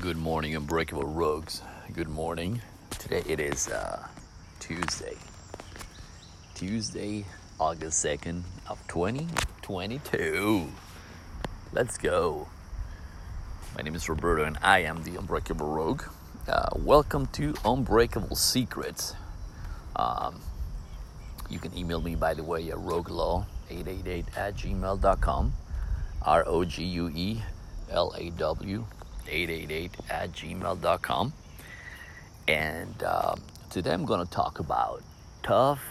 Good morning, Unbreakable Rogues. Good morning. Today it is uh, Tuesday. Tuesday, August 2nd of 2022. Let's go. My name is Roberto and I am the Unbreakable Rogue. Uh, welcome to Unbreakable Secrets. Um, you can email me, by the way, at roguelaw888 at gmail.com. R O G U E L A W 888 at gmail.com. And uh, today I'm going to talk about tough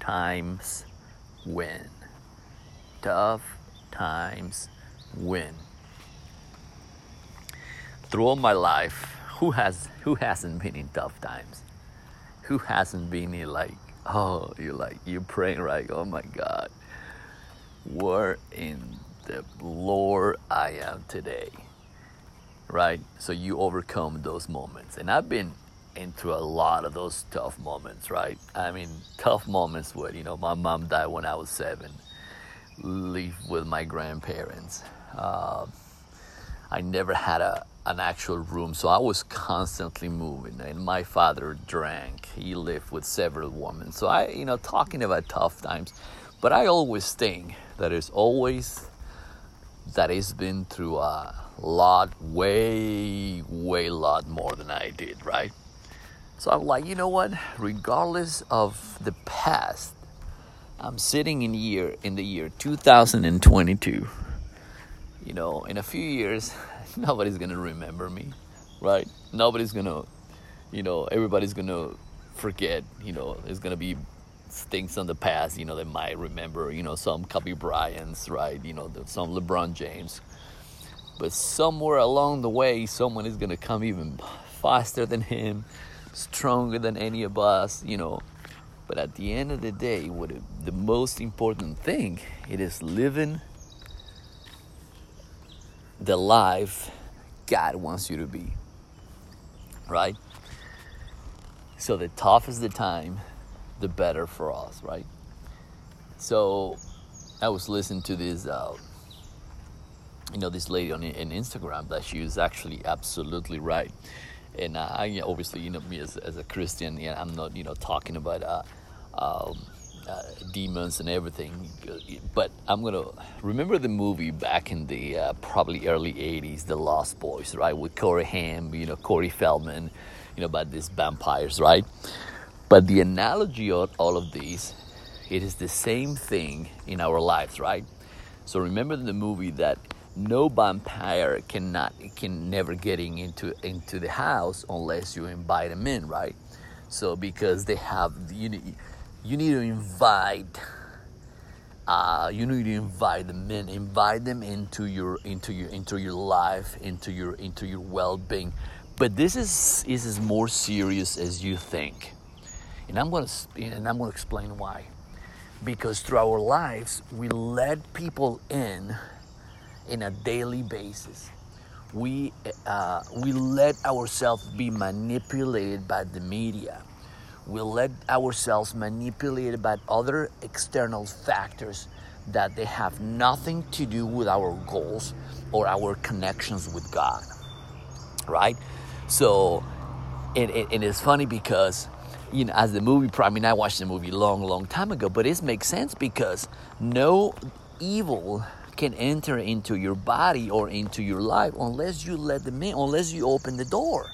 times win. Tough times win. Throughout my life, who has who hasn't been in tough times? Who hasn't been in like, oh, you're like you're praying right? Oh my God, where in the Lord I am today? Right? So you overcome those moments. And I've been into a lot of those tough moments, right? I mean, tough moments where, you know, my mom died when I was seven, live with my grandparents. Uh, I never had a, an actual room, so I was constantly moving. And my father drank. He lived with several women. So I, you know, talking about tough times, but I always think that it's always that it's been through a lot, way, way lot more than I did, right? So I'm like, you know what? Regardless of the past, I'm sitting in year in the year 2022. You know, in a few years, nobody's gonna remember me, right? Nobody's gonna, you know, everybody's gonna forget. You know, there's gonna be things on the past, you know, they might remember, you know, some Kobe Bryant's, right? You know, some LeBron James. But somewhere along the way, someone is going to come even faster than him, stronger than any of us, you know. But at the end of the day, what it, the most important thing it is living the life God wants you to be. Right? So the toughest the time, the better for us, right? So I was listening to this, uh, you know, this lady on in Instagram that she was actually absolutely right. And uh, I obviously, you know, me as, as a Christian, I'm not, you know, talking about uh, um, uh, demons and everything, but I'm gonna remember the movie back in the uh, probably early '80s, The Lost Boys, right, with Corey Haim, you know, Corey Feldman, you know, about these vampires, right? But the analogy of all of these, it is the same thing in our lives, right? So remember the movie that no vampire cannot can never getting into into the house unless you invite them in, right? So because they have you need you need to invite uh, you need to invite them in, invite them into your into your into your life, into your into your well-being. But this is is more serious as you think. And I'm to and I'm to explain why. Because through our lives, we let people in in a daily basis. We uh, we let ourselves be manipulated by the media. We let ourselves manipulated by other external factors that they have nothing to do with our goals or our connections with God. Right? So, and, and it's funny because you know, as the movie, I mean, I watched the movie long, long time ago, but it makes sense because no evil can enter into your body or into your life unless you let them in, unless you open the door.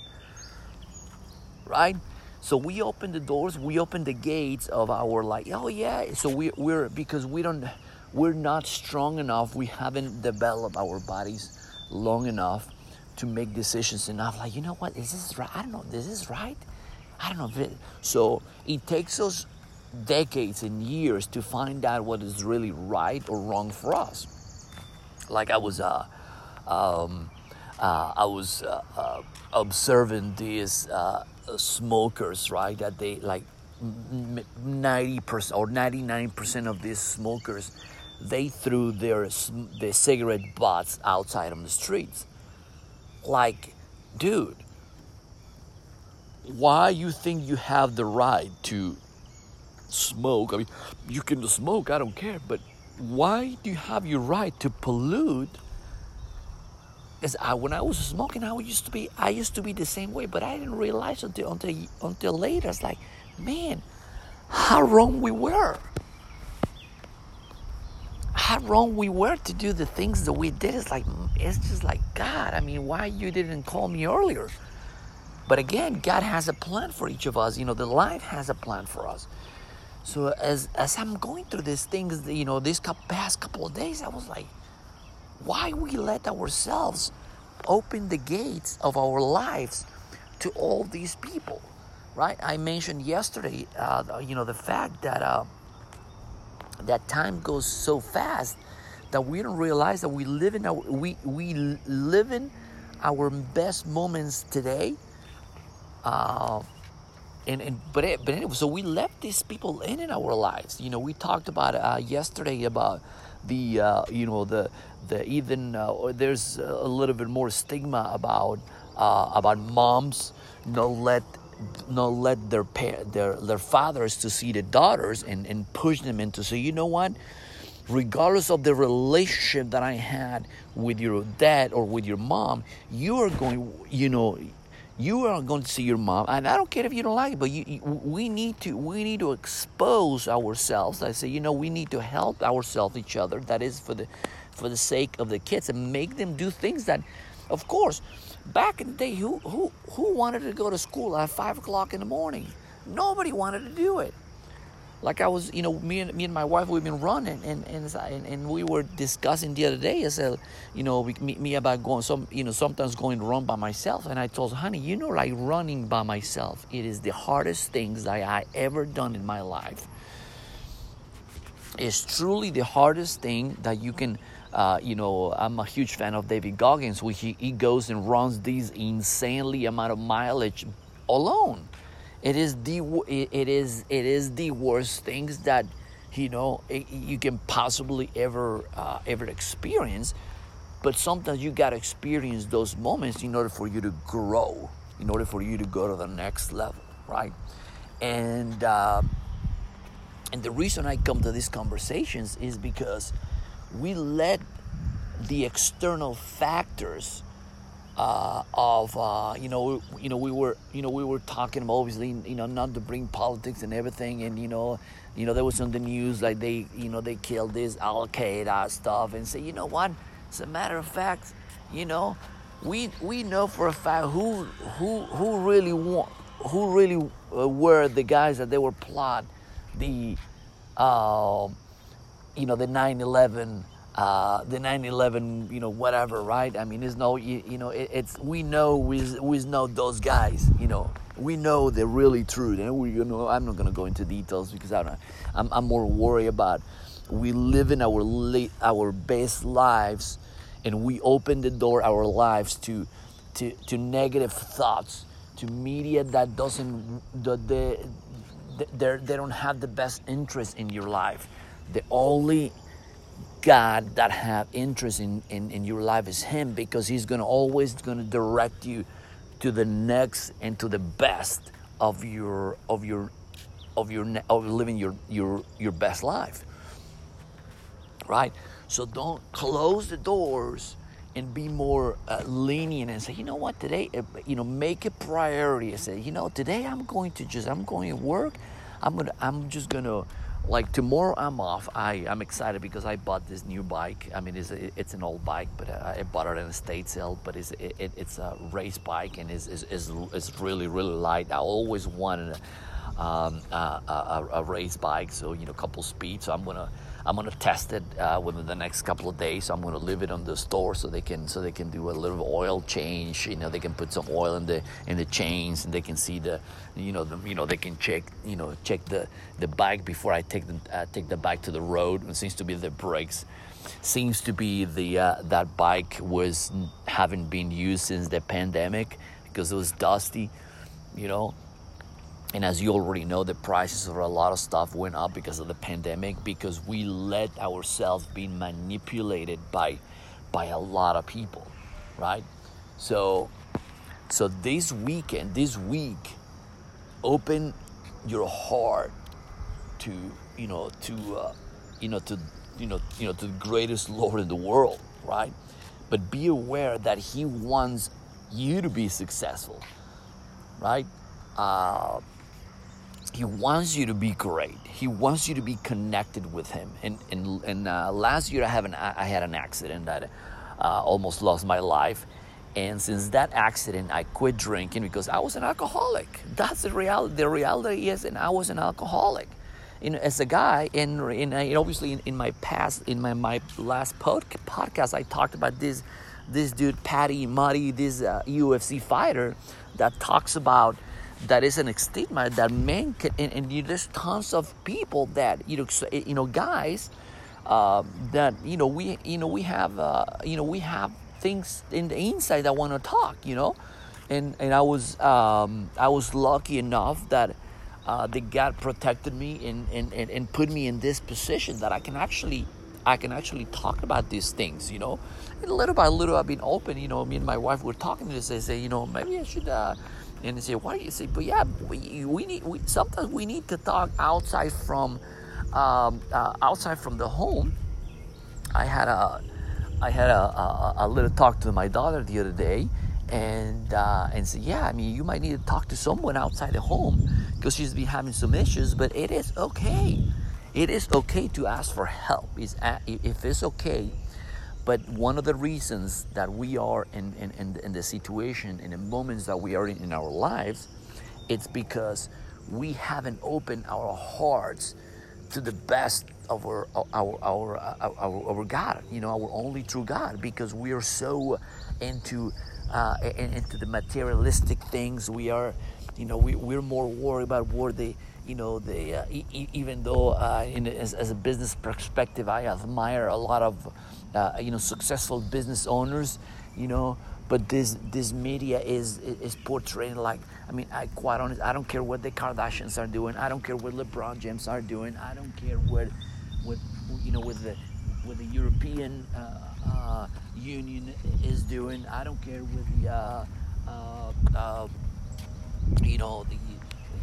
Right? So we open the doors, we open the gates of our life. Oh yeah. So we, we're because we don't, we're not strong enough. We haven't developed our bodies long enough to make decisions enough. Like you know what? Is this right? I don't know. This is right. I don't know if it. So it takes us decades and years to find out what is really right or wrong for us. Like I was, uh, um, uh, I was uh, uh observing these uh, smokers, right? That they like ninety percent or ninety nine percent of these smokers, they threw their their cigarette butts outside on the streets. Like, dude, why you think you have the right to smoke. I mean, you can smoke, I don't care, but why do you have your right to pollute Because I, when I was smoking, I used to be I used to be the same way, but I didn't realize until until until later. It's like, man, how wrong we were. How wrong we were to do the things that we did. It's like it's just like God. I mean, why you didn't call me earlier? But again, God has a plan for each of us. You know, the life has a plan for us. So as as I'm going through these things, you know, these past couple of days, I was like, why we let ourselves open the gates of our lives to all these people, right? I mentioned yesterday, uh, you know, the fact that uh, that time goes so fast that we don't realize that we live in our we we live in our best moments today. Uh, and, and but it, but anyway, so we left these people in in our lives. You know, we talked about uh, yesterday about the uh, you know the the even uh, there's a little bit more stigma about uh, about moms not let not let their pa- their their fathers to see the daughters and and push them into say you know what regardless of the relationship that I had with your dad or with your mom you are going you know you are going to see your mom and i don't care if you don't like it but you, you, we need to we need to expose ourselves. I say you know we need to help ourselves each other that is for the for the sake of the kids and make them do things that of course back in the day who who who wanted to go to school at five o'clock in the morning? Nobody wanted to do it like I was, you know, me and me and my wife, we've been running, and and and, we were discussing the other day. I said, you know, me, me about going some, you know, sometimes going to run by myself, and I told honey, you know, like running by myself, it is the hardest things that I ever done in my life. It's truly the hardest thing that you can. Uh, you know, I'm a huge fan of David Goggins, which he, he goes and runs these insanely amount of mileage alone it is the it is it is the worst things that you know you can possibly ever uh, ever experience. But sometimes you gotta experience those moments in order for you to grow, in order for you to go to the next level, right? And uh, and the reason I come to these conversations is because we let the external factors uh, of uh, you know you know we were you know we were talking about obviously you know not to bring politics and everything and you know you know there was on the news like they you know they killed this Al Qaeda stuff and say you know what? As a matter of fact you know we we know for a fact who who who really want who really uh, were the guys that they were plot the uh, you know the 9/11 uh, the 9/11, you know, whatever, right? I mean, it's no, you, you know, it, it's we know we we know those guys, you know, we know they're really true. And we, you know, I'm not gonna go into details because I don't, I'm, I'm more worried about we live in our late, our best lives, and we open the door our lives to to to negative thoughts, to media that doesn't that they they they don't have the best interest in your life. The only God that have interest in, in, in your life is Him because He's gonna always gonna direct you to the next and to the best of your of your of your of living your your your best life. Right? So don't close the doors and be more uh, lenient and say, you know what, today, uh, you know, make a priority and say, you know, today I'm going to just, I'm going to work. I'm gonna, I'm just gonna like tomorrow I'm off. I I'm excited because I bought this new bike. I mean, it's a, it's an old bike, but I bought it in a state sale. But it's it, it's a race bike and is is it's really really light. I always wanted a, um, a, a, a race bike, so you know, couple speeds. So I'm gonna I'm gonna test it uh, within the next couple of days. I'm gonna leave it on the store so they can so they can do a little oil change. You know, they can put some oil in the in the chains and they can see the you know the you know they can check you know check the the bike before I take the uh, take the bike to the road. It seems to be the brakes. Seems to be the uh, that bike was haven't been used since the pandemic because it was dusty. You know, and as you already know, the prices of a lot of stuff went up because of the pandemic because we let ourselves be manipulated by by a lot of people, right? So so this weekend, this week, open your heart to you know to uh, you know to you know you know to the greatest Lord in the world, right? but be aware that He wants you to be successful, right? Uh, he wants you to be great. He wants you to be connected with Him. And and, and uh, last year I have an I had an accident that uh, almost lost my life. And since that accident, I quit drinking because I was an alcoholic. That's the reality. The reality is, and I was an alcoholic. Know, as a guy, and, and obviously in, in, my past, in my, my last pod, podcast, I talked about this this dude Patty Muddy, this uh, UFC fighter that talks about that is an stigma that men can, and, and there's tons of people that you know, you know, guys uh, that you know we you know we have uh, you know we have things in the inside that want to talk, you know, and and I was um, I was lucky enough that uh, that God protected me and, and, and, and put me in this position that I can actually I can actually talk about these things, you know. And little by little, I've been open. You know, me and my wife were talking to this. They say, you know, maybe I should. Uh, and say, why? You say, but yeah, we, we need. We, sometimes we need to talk outside from, um, uh, outside from the home. I had a, I had a, a, a, little talk to my daughter the other day, and uh, and said, yeah, I mean, you might need to talk to someone outside the home because she's been having some issues. But it is okay it is okay to ask for help. if it's okay, but one of the reasons that we are in, in, in, in the situation, in the moments that we are in, in our lives, it's because we haven't opened our hearts to the best of our our, our our, our, God, you know, our only true God, because we are so into uh, into the materialistic things. We are, you know, we, we're more worried about what the you know, the, uh, e- even though uh, in, as, as, a business perspective, I admire a lot of, uh, you know, successful business owners, you know, but this this media is is portraying like, I mean, I quite honest, I don't care what the Kardashians are doing, I don't care what LeBron James are doing, I don't care what, what you know, with the with the European uh, uh, Union is doing, I don't care what the, uh, you know, the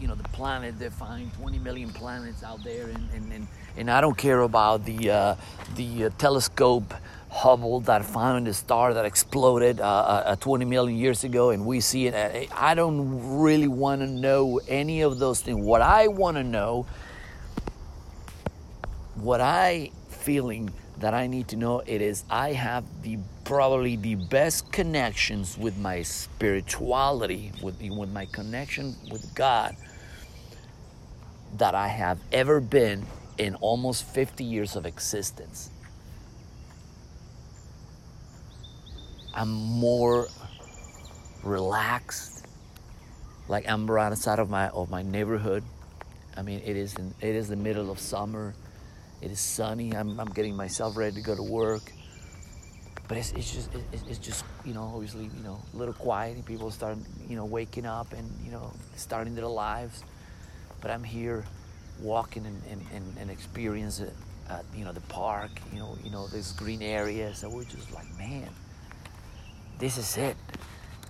you know the planet they find 20 million planets out there and and, and, and i don't care about the uh, the uh, telescope hubble that found a star that exploded uh, uh, uh 20 million years ago and we see it. I don't really want to know any of those things. What i want to know what i feeling that i need to know it is i have the probably the best connections with my spirituality with, with my connection with god that I have ever been in almost 50 years of existence. I'm more relaxed. Like I'm right outside of my of my neighborhood. I mean, it is in, it is the middle of summer. It is sunny. I'm, I'm getting myself ready to go to work. But it's, it's just it's, it's just you know obviously you know a little quiet. People start you know waking up and you know starting their lives but I'm here walking and, and, and, and experience it at, you know, the park, you know, you know, these green areas. And we're just like, man, this is it.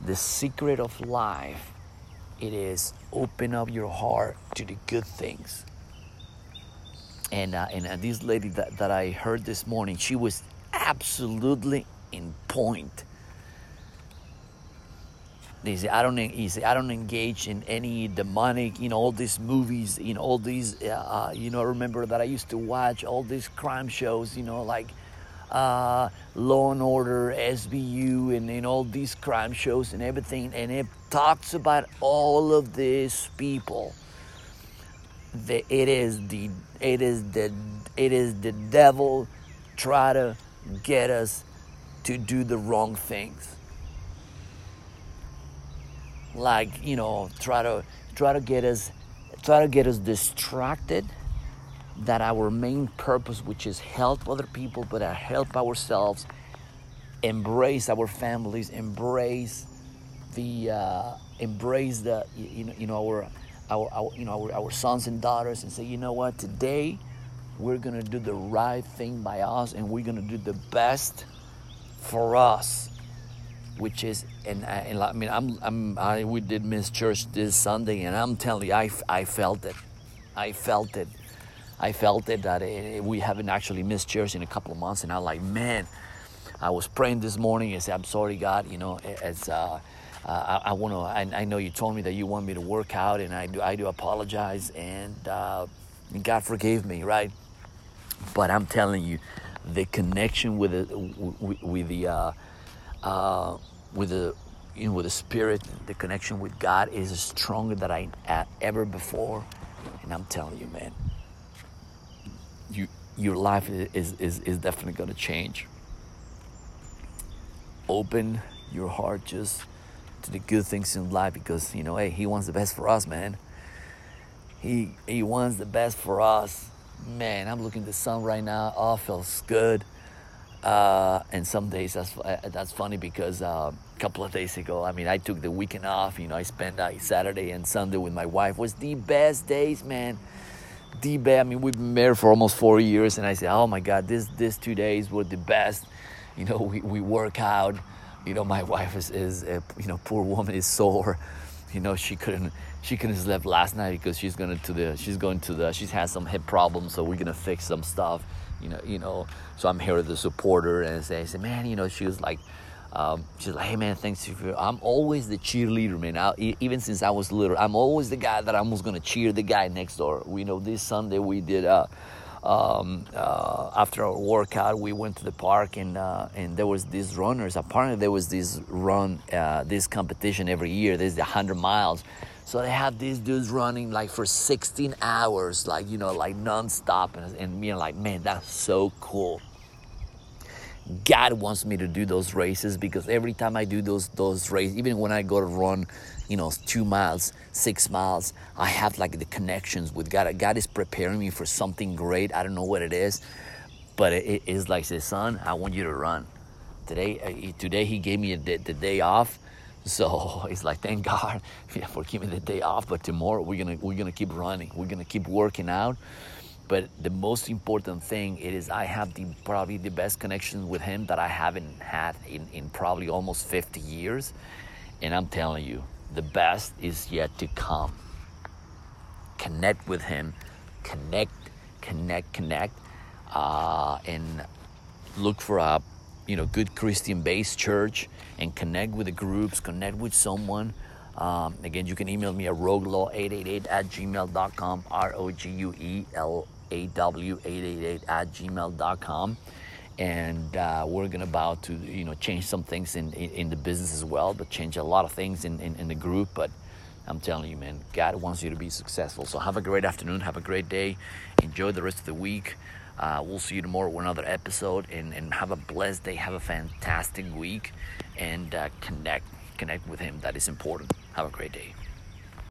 The secret of life, it is open up your heart to the good things. And, uh, and uh, this lady that, that I heard this morning, she was absolutely in point they say I don't. He say I don't engage in any demonic. You know all these movies. Know all these. Uh, uh you know remember that I used to watch all these crime shows. You know like uh, Law and Order, SBU, and, and all these crime shows and everything. And it talks about all of these people. The, it is the it is the it is the devil try to get us to do the wrong things like you know try to try to get us try to get us distracted that our main purpose which is help other people but uh, help ourselves embrace our families embrace the uh, embrace the you know you know our, our, our you know our, our sons and daughters and say you know what? Today we're gonna do the right thing by us and we're gonna do the best for us which is and, and I mean I'm, I'm I we did miss church this Sunday and I'm telling you I, I felt it I felt it I felt it that it, we haven't actually missed church in a couple of months and I'm like man I was praying this morning. and said, I'm sorry, God. You know, as uh, uh, I, I want to. I, I, know you told me that you want me to work out, and I do. I do apologize, and uh, God forgave me, right? But I'm telling you, the connection with the with, with the uh, uh, with the you know with the spirit, the connection with God is stronger than I ever before, and I'm telling you, man, you your life is is is definitely going to change. Open your heart just to the good things in life because you know, hey, He wants the best for us, man. He He wants the best for us man, I'm looking at the sun right now. Oh, feels good. Uh, and some days that's uh, that's funny because uh, a couple of days ago, I mean, I took the weekend off. You know, I spent uh, Saturday and Sunday with my wife. Was the best days, man. The best. I mean, we've been married for almost four years, and I said, oh my God, this this two days were the best. You know, we, we work out. You know, my wife is is a, you know poor woman is sore. You know, she couldn't she couldn't sleep last night because she's going to the she's going to the she's had some hip problems so we're gonna fix some stuff you know you know so i'm here to support her and say, I said man you know she was like um, she's like hey man thanks for i'm always the cheerleader man I, even since i was little i'm always the guy that I'm was gonna cheer the guy next door we know this sunday we did uh, um, uh, after our workout, we went to the park and uh, and there was these runners. Apparently, there was this run, uh, this competition every year. There's the hundred miles, so they have these dudes running like for 16 hours, like, you know, like nonstop. And, and me, like, man, that's so cool. God wants me to do those races because every time I do those those races, even when I go to run, you know, two miles, six miles, I have like the connections with God. God is preparing me for something great. I don't know what it is, but it is like, say, son, I want you to run. Today, uh, today he gave me a, the day off so it's like, thank God for giving the day off. But tomorrow we're gonna we're gonna keep running. We're gonna keep working out. But the most important thing is I have the probably the best connection with him that I haven't had in, in probably almost 50 years. And I'm telling you, the best is yet to come. Connect with him, connect, connect, connect, uh, and look for a you know, good Christian based church and connect with the groups, connect with someone. Um, again, you can email me at roguelaw888 at gmail.com, R O G U E L A W 888 at gmail.com. And uh, we're going to about to, you know, change some things in, in, in, the business as well, but change a lot of things in, in, in the group. But I'm telling you, man, God wants you to be successful. So have a great afternoon, have a great day, enjoy the rest of the week. Uh, we'll see you tomorrow with another episode and, and have a blessed day. Have a fantastic week and uh, connect connect with him. That is important. Have a great day.